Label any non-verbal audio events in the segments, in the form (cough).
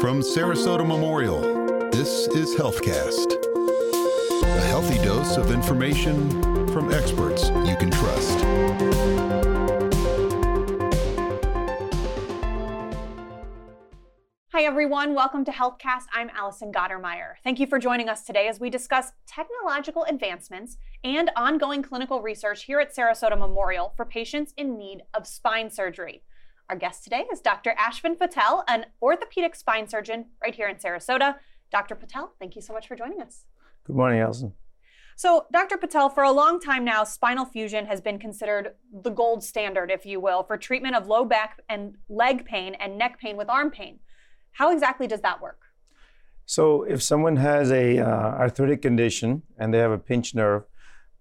From Sarasota Memorial, this is HealthCast. A healthy dose of information from experts you can trust. Hi, everyone. Welcome to HealthCast. I'm Allison Gottermeyer. Thank you for joining us today as we discuss technological advancements and ongoing clinical research here at Sarasota Memorial for patients in need of spine surgery. Our guest today is Dr. Ashvin Patel, an orthopedic spine surgeon right here in Sarasota. Dr. Patel, thank you so much for joining us. Good morning, Allison. So, Dr. Patel, for a long time now, spinal fusion has been considered the gold standard, if you will, for treatment of low back and leg pain and neck pain with arm pain. How exactly does that work? So, if someone has a uh, arthritic condition and they have a pinched nerve,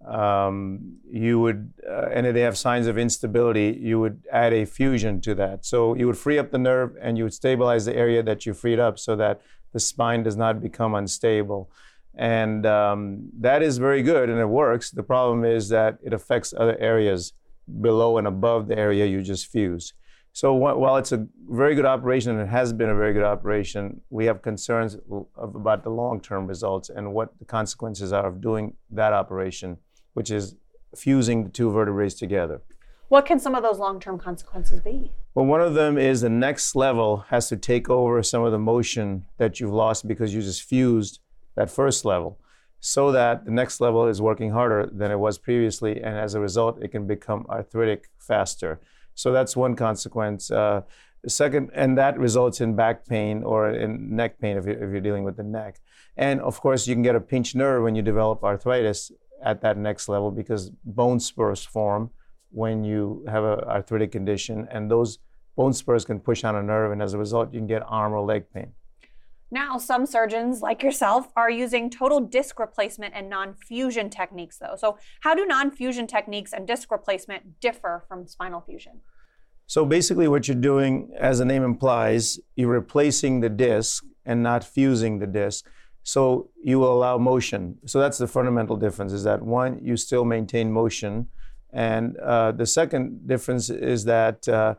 um, you would, uh, and they have signs of instability, you would add a fusion to that. So you would free up the nerve and you would stabilize the area that you freed up so that the spine does not become unstable. And um, that is very good and it works. The problem is that it affects other areas below and above the area you just fused. So while it's a very good operation and it has been a very good operation, we have concerns about the long-term results and what the consequences are of doing that operation which is fusing the two vertebrae together. What can some of those long term consequences be? Well, one of them is the next level has to take over some of the motion that you've lost because you just fused that first level so that the next level is working harder than it was previously. And as a result, it can become arthritic faster. So that's one consequence. Uh, the second, and that results in back pain or in neck pain if you're, if you're dealing with the neck. And of course, you can get a pinched nerve when you develop arthritis at that next level because bone spurs form when you have an arthritic condition, and those bone spurs can push on a nerve, and as a result, you can get arm or leg pain. Now, some surgeons, like yourself, are using total disc replacement and non fusion techniques, though. So, how do non fusion techniques and disc replacement differ from spinal fusion? So, basically, what you're doing, as the name implies, you're replacing the disc and not fusing the disc. So you will allow motion. So that's the fundamental difference is that one, you still maintain motion. And uh, the second difference is that uh,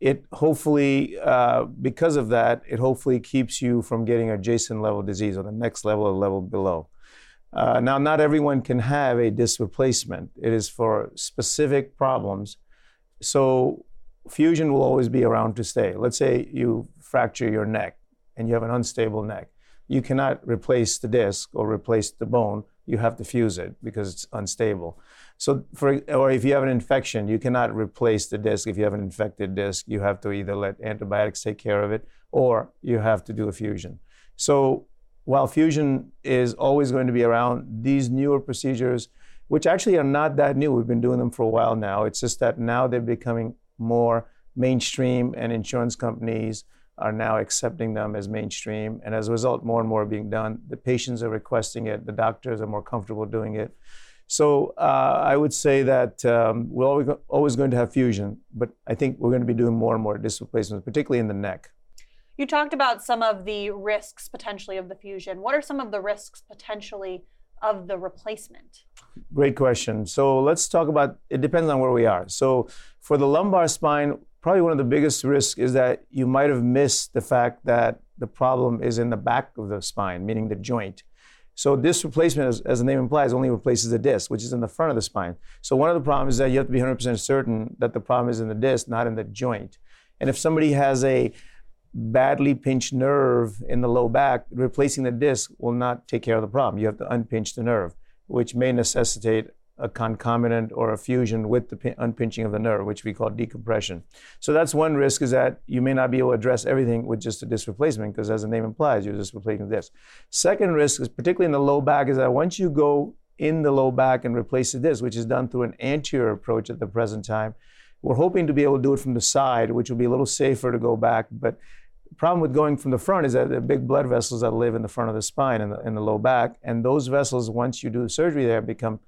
it hopefully, uh, because of that, it hopefully keeps you from getting adjacent level disease or the next level or level below. Uh, now, not everyone can have a disc replacement. It is for specific problems. So fusion will always be around to stay. Let's say you fracture your neck and you have an unstable neck you cannot replace the disc or replace the bone. You have to fuse it because it's unstable. So, for, or if you have an infection, you cannot replace the disc. If you have an infected disc, you have to either let antibiotics take care of it or you have to do a fusion. So, while fusion is always going to be around, these newer procedures, which actually are not that new, we've been doing them for a while now. It's just that now they're becoming more mainstream, and insurance companies are now accepting them as mainstream. And as a result, more and more are being done. The patients are requesting it, the doctors are more comfortable doing it. So uh, I would say that um, we're always, always going to have fusion, but I think we're going to be doing more and more disc replacements, particularly in the neck. You talked about some of the risks potentially of the fusion. What are some of the risks potentially of the replacement? Great question. So let's talk about it depends on where we are. So for the lumbar spine, probably one of the biggest risks is that you might have missed the fact that the problem is in the back of the spine, meaning the joint. So this replacement, as, as, the name implies, only replaces the disc, which is in the front of the spine. So one of the problems is that you have to be 100% certain that the problem is in the disc, not in the joint. And if somebody has a badly pinched nerve in the low back, replacing the disc will not take care of the problem. You have to unpinch the nerve, which may necessitate a concomitant or a fusion with the unpinching of the nerve, which we call decompression. So that's one risk is that you may not be able to address everything with just a disc replacement because as the name implies, you're just replacing the disc. Second risk is particularly in the low back is that once you go in the low back and replace the disc, which is done through an anterior approach at the present time, we're hoping to be able to do it from the side, which will be a little safer to go back. But the problem with going from the front is that the big blood vessels that live in the front of the spine and the, in the low back, and those vessels, once you do the surgery there, become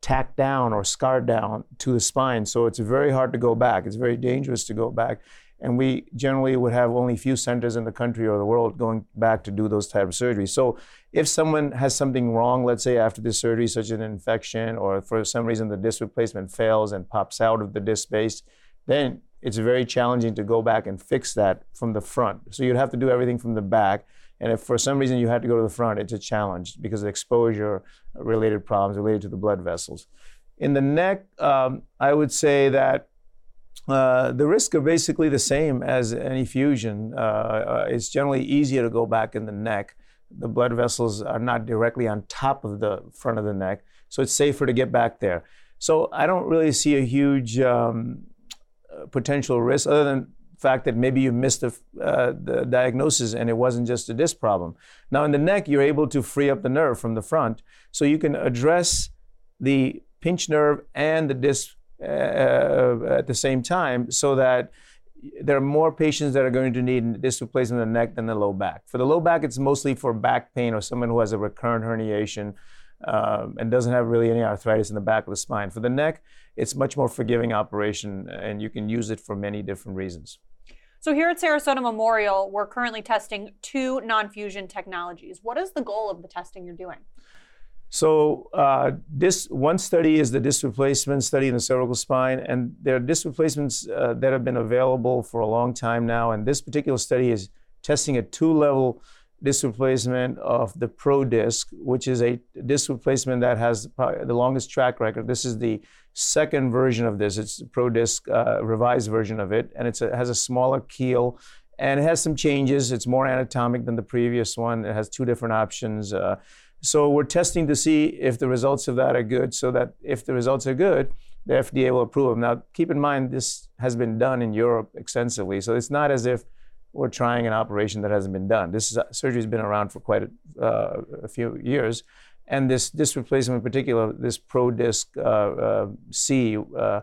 tacked down or scarred down to the spine. So it's very hard to go back. It's very dangerous to go back. And we generally would have only a few centers in the country or the world going back to do those type of surgeries. So if someone has something wrong, let's say after the surgery, such as an infection, or for some reason the disc replacement fails and pops out of the disc space, then it's very challenging to go back and fix that from the front. So you'd have to do everything from the back. And if for some reason you had to go to the front, it's a challenge because of exposure related problems related to the blood vessels. In the neck, um, I would say that uh, the risks are basically the same as any fusion. Uh, uh, it's generally easier to go back in the neck. The blood vessels are not directly on top of the front of the neck, so it's safer to get back there. So I don't really see a huge um, uh, potential risk other than fact that maybe you missed the, uh, the, diagnosis and it wasn't just a disc problem. Now in the neck, you're able to free up the nerve from the front, so you can address the pinched nerve and the disc uh, at the same time so that there are more patients that are going to need disc replacement in the neck than the low back. For the low back, it's mostly for back pain or someone who has a recurrent herniation um, and doesn't have really any arthritis in the back of the spine. For the neck, it's much more forgiving operation, and you can use it for many different reasons. So here at Sarasota Memorial, we're currently testing two non-fusion technologies. What is the goal of the testing you're doing? So uh, this one study is the disc replacement study in the cervical spine, and there are disc replacements uh, that have been available for a long time now. And this particular study is testing a two-level disc replacement of the ProDisc, which is a disc replacement that has the longest track record. This is the second version of this. It's ProDisc uh, revised version of it, and it has a smaller keel. And it has some changes. It's more anatomic than the previous one. It has two different options. Uh, so we're testing to see if the results of that are good, so that if the results are good, the FDA will approve them. Now, keep in mind, this has been done in Europe extensively, so it's not as if we're trying an operation that hasn't been done. This is, surgery has been around for quite a, uh, a, few years, and this disc replacement in particular, this ProDisc uh, uh, C, uh,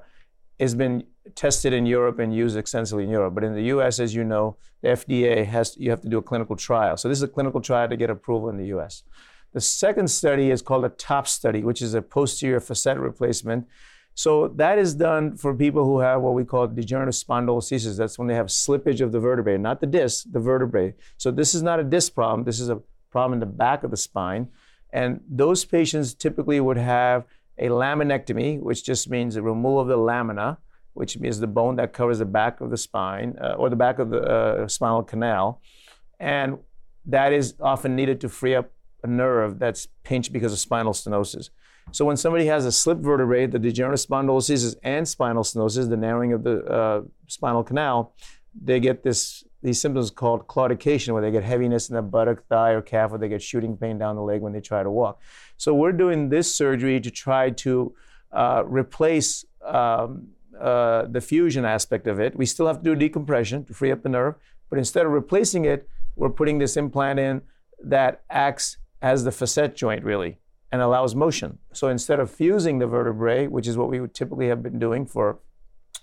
has been tested in Europe and used extensively in Europe. But in the U.S., as you know, the FDA has you have to do a clinical trial. So this is a clinical trial to get approval in the U.S. The second study is called a TOP study, which is a posterior facet replacement. So that is done for people who have what we call degenerative spondylolisthesis. That's when they have slippage of the vertebrae, not the disc, the vertebrae. So this is not a disc problem. This is a problem in the back of the spine. And those patients typically would have a laminectomy, which just means the removal of the lamina, which means the bone that covers the back of the spine uh, or the back of the uh, spinal canal. And that is often needed to free up a nerve that's pinched because of spinal stenosis. So when somebody has a slip vertebrae, the degenerative spondylosis and spinal stenosis, the narrowing of the uh, spinal canal, they get this these symptoms called claudication, where they get heaviness in the buttock, thigh, or calf, or they get shooting pain down the leg when they try to walk. So we're doing this surgery to try to uh, replace um, uh, the fusion aspect of it. We still have to do decompression to free up the nerve, but instead of replacing it, we're putting this implant in that acts as the facet joint really and allows motion. So instead of fusing the vertebrae, which is what we would typically have been doing for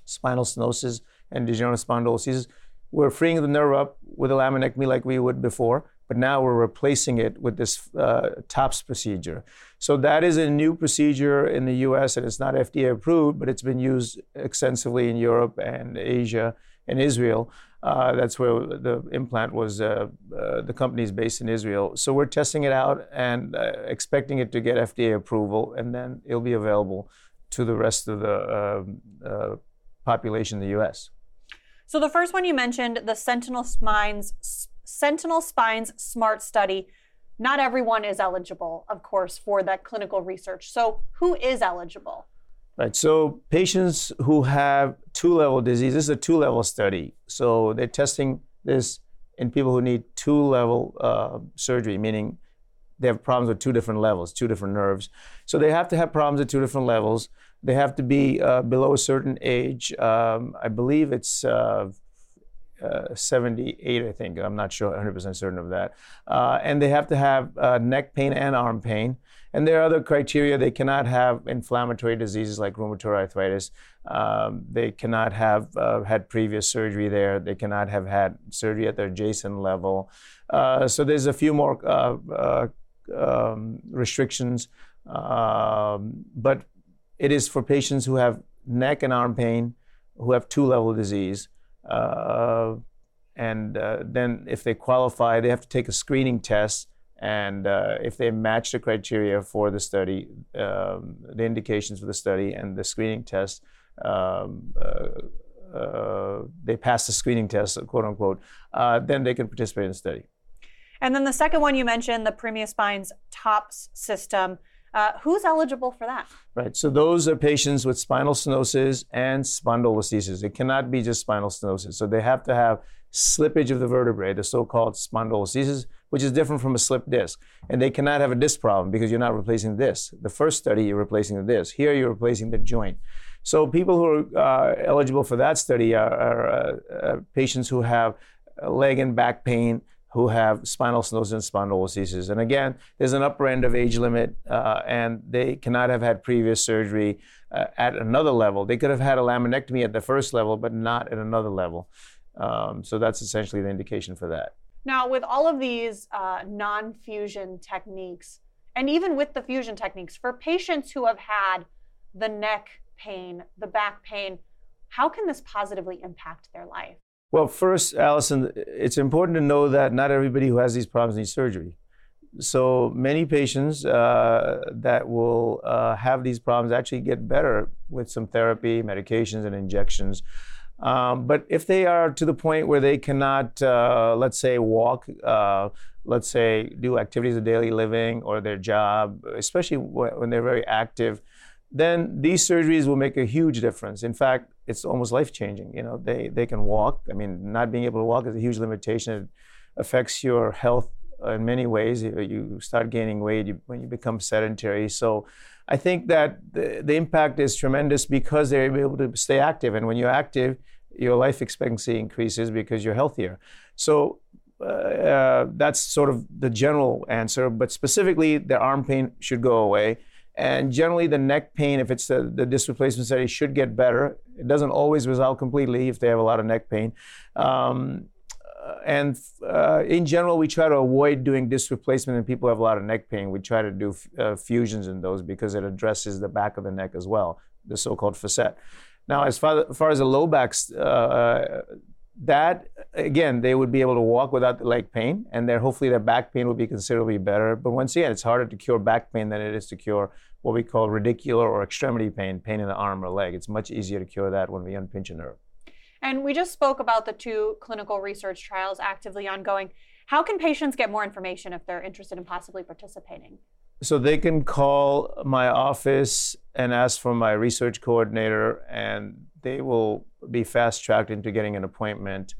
spinal stenosis and degenerative spondylosis, we're freeing the nerve up with a laminectomy like we would before, but now we're replacing it with this uh, TOPS procedure. So that is a new procedure in the US and it's not FDA approved, but it's been used extensively in Europe and Asia and Israel. Uh, that's where the implant was. Uh, uh, the company is based in Israel, so we're testing it out and uh, expecting it to get FDA approval, and then it'll be available to the rest of the um, uh, population in the U.S. So the first one you mentioned, the Centinel Spine's Centinel Spine's Smart Study. Not everyone is eligible, of course, for that clinical research. So who is eligible? Right. So patients who have two-level disease, this is a two-level study. So they're testing this in people who need two-level uh, surgery, meaning they have problems with two different levels, two different nerves. So they have to have problems at two different levels. They have to be uh, below a certain age. Um, I believe it's uh, uh, 78, I think. I'm not sure, 100% certain of that. Uh, and they have to have uh, neck pain and arm pain. And there are other criteria. They cannot have inflammatory diseases like rheumatoid arthritis. Um, they cannot have uh, had previous surgery there. They cannot have had surgery at their adjacent level. Uh, so there's a few more um, restrictions. Um, but it is for patients who have neck and arm pain, who have two level disease. Uh, and uh, then if they qualify, they have to take a screening test and uh, if they match the criteria for the study, um, the indications for the study, and the screening test um, they pass the screening test, quote unquote, then they can participate in the study. And then the second one you mentioned, the Premia Spine's TOPS system. Uh, who's eligible for that? Right. So those are patients with spinal stenosis and spondylolisthesis. It cannot be just spinal stenosis. So they have to have slippage of the vertebrae, the so-called spondylolisthesis, which is different from a slipped disc. And they cannot have a disc problem because you're not replacing the disc. The first study, you're replacing the disc. Here, you're replacing the joint. So people who are uh, eligible for that study are, are uh, uh patients who have leg and back pain, who have spinal stenosis and spondylolisthesis. And again, there's an upper end of age limit, uh, and they cannot have had previous surgery uh, at another level. They could have had a laminectomy at the first level, but not at another level. Um, so that's essentially the indication for that. Now, with all of these uh, non fusion techniques, and even with the fusion techniques, for patients who have had the neck pain, the back pain, how can this positively impact their life? Well, first, Allison, it's important to know that not everybody who has these problems needs surgery. So many patients uh, that will uh, have these problems actually get better with some therapy, medications, and injections. Um, but if they are to the point where they cannot, uh, let's say, walk, uh, let's say, do activities of daily living or their job, especially when they're very active, then these surgeries will make a huge difference. In fact, it's almost life changing. You know, they, they can walk. I mean, not being able to walk is a huge limitation. It affects your health in many ways. You start gaining weight when you become sedentary. So I think that the, the impact is tremendous because they're able to stay active. And when you're active, your life expectancy increases because you're healthier. So uh, uh, that's sort of the general answer. But specifically, the arm pain should go away. And generally, the neck pain, if it's the, the disc replacement study, should get better. It doesn't always resolve completely if they have a lot of neck pain. Um, uh, and uh, in general, we try to avoid doing disc replacement in people who have a lot of neck pain. We try to do f- uh, fusions in those because it addresses the back of the neck as well, the so-called facet. Now, as far, as, far as the low back, uh, that again, they would be able to walk without the leg pain, and then hopefully their back pain will be considerably better. But once again, it's harder to cure back pain than it is to cure what we call radicular or extremity pain, pain in the arm or leg. It's much easier to cure that when we unpinch a nerve. And we just spoke about the two clinical research trials actively ongoing. How can patients get more information if they're interested in possibly participating? So they can call my office and ask for my research coordinator, and they will be fast tracked into getting an appointment.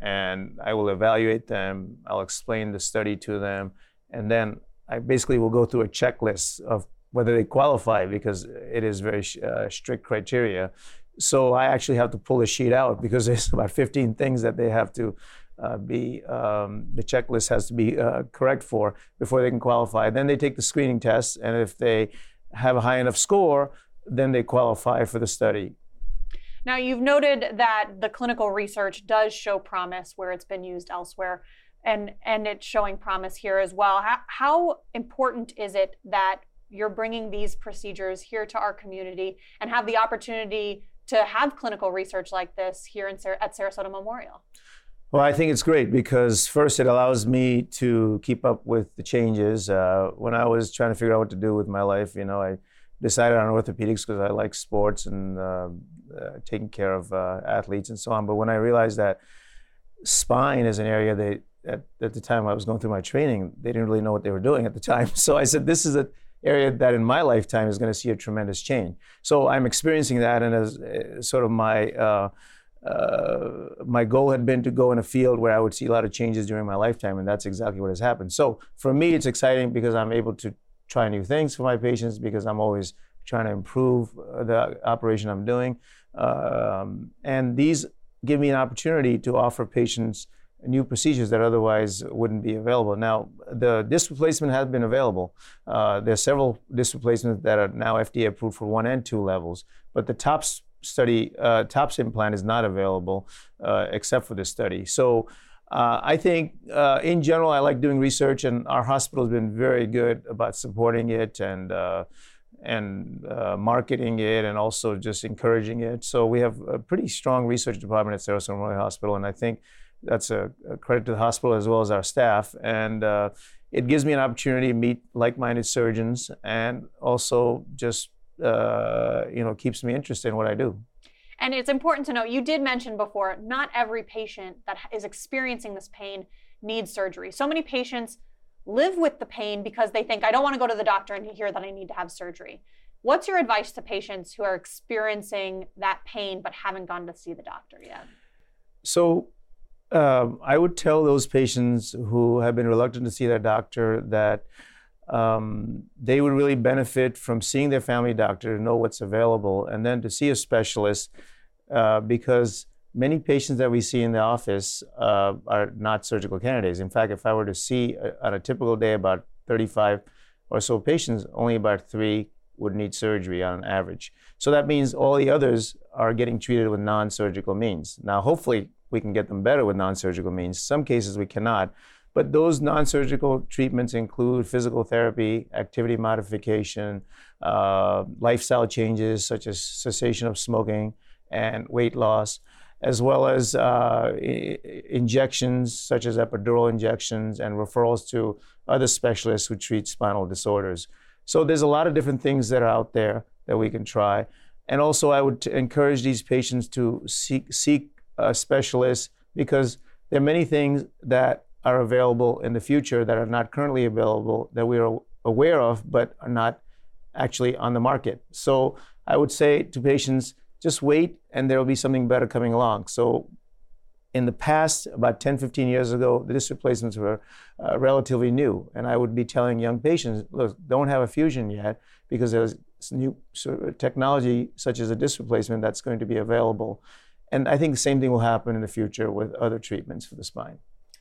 And I will evaluate them. I'll explain the study to them, and then I basically will go through a checklist of whether they qualify because it is very uh, strict criteria. So I actually have to pull a sheet out because (laughs) there's about 15 things that they have to uh, be um, the checklist has to be uh, correct for before they can qualify. Then they take the screening test, and if they have a high enough score, then they qualify for the study. Now, you've noted that the clinical research does show promise where it's been used elsewhere, and, and it's showing promise here as well. How, how important is it that you're bringing these procedures here to our community and have the opportunity to have clinical research like this here in, at Sarasota Memorial? Well, I think it's great because first it allows me to keep up with the changes. Uh, when I was trying to figure out what to do with my life, you know, I decided on orthopedics because I like sports and uh, taking care of uh, athletes and so on. But when I realized that spine is an area that at, at, the time I was going through my training, they didn't really know what they were doing at the (laughs) time. So I said, this is an area that in my lifetime is going to see a tremendous change. So I'm experiencing that, and as uh, sort of my uh, uh, my goal had been to go in a field where I would see a lot of changes during my lifetime, and that's exactly what has happened. So for me, it's exciting because I'm able to try new things for my patients because I'm always trying to improve uh, the operation I'm doing. Um, and these give me an opportunity to offer patients new procedures that otherwise wouldn't be available. Now, the disc replacement has been available. Uh, there are several disc replacements that are now FDA approved for one and two levels, but the TOPS study, uh, TOPS implant is not available uh, except for this study. So uh, I think uh, in general, I like doing research, and our hospital has been very good about supporting it and uh, and uh, marketing it, and also just encouraging it. So we have a pretty strong research department at Sarasota Memorial Hospital, and I think that's a, a, credit to the hospital as well as our staff. And it gives me an opportunity to meet like-minded surgeons, and also just uh, you know keeps me interested in what I do. And it's important to note, you did mention before, not every patient that is experiencing this pain needs surgery. So many patients live with the pain because they think, I don't want to go to the doctor and hear that I need to have surgery. What's your advice to patients who are experiencing that pain but haven't gone to see the doctor yet? So, um, I would tell those patients who have been reluctant to see their doctor that um, they would really benefit from seeing their family doctor to know what's available and then to see a specialist uh, because many patients that we see in the office uh, are not surgical candidates. In fact, if I were to see a, on a typical day about 35 or so patients, only about three would need surgery on average. So that means all the others are getting treated with non surgical means. Now, hopefully, we can get them better with non surgical means. Some cases we cannot. But those non surgical treatments include physical therapy, activity modification, uh, lifestyle changes such as cessation of smoking and weight loss, as well as uh, I- injections such as epidural injections and referrals to other specialists who treat spinal disorders. So there's a lot of different things that are out there that we can try. And also, I would encourage these patients to seek, seek a specialist because there are many things that are available in the future that are not currently available that we are aware of but are not actually on the market. So I would say to patients, just wait and there will be something better coming along. So in the past, about 10, 15 years ago, the disc replacements were uh, relatively new. And I would be telling young patients, look, don't have a fusion yet because there's new sort of technology such as a disc replacement that's going to be available. And I think the same thing will happen in the future with other treatments for the spine.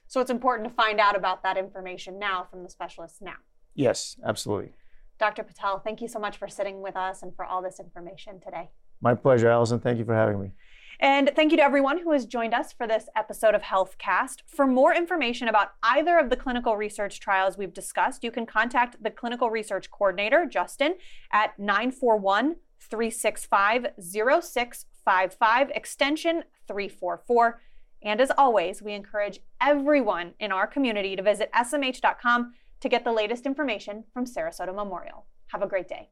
So it's important to find out about that information now from the specialists now. Yes, absolutely. Dr. Patel, thank you so much for sitting with us and for all this information today. My pleasure, Allison. Thank you for having me. And thank you to everyone who has joined us for this episode of HealthCast. For more information about either of the clinical research trials we've discussed, you can contact the clinical research coordinator, Justin, at 941 365 0655, extension 344. And as always, we encourage everyone in our community to visit smh.com to get the latest information from Sarasota Memorial. Have a great day.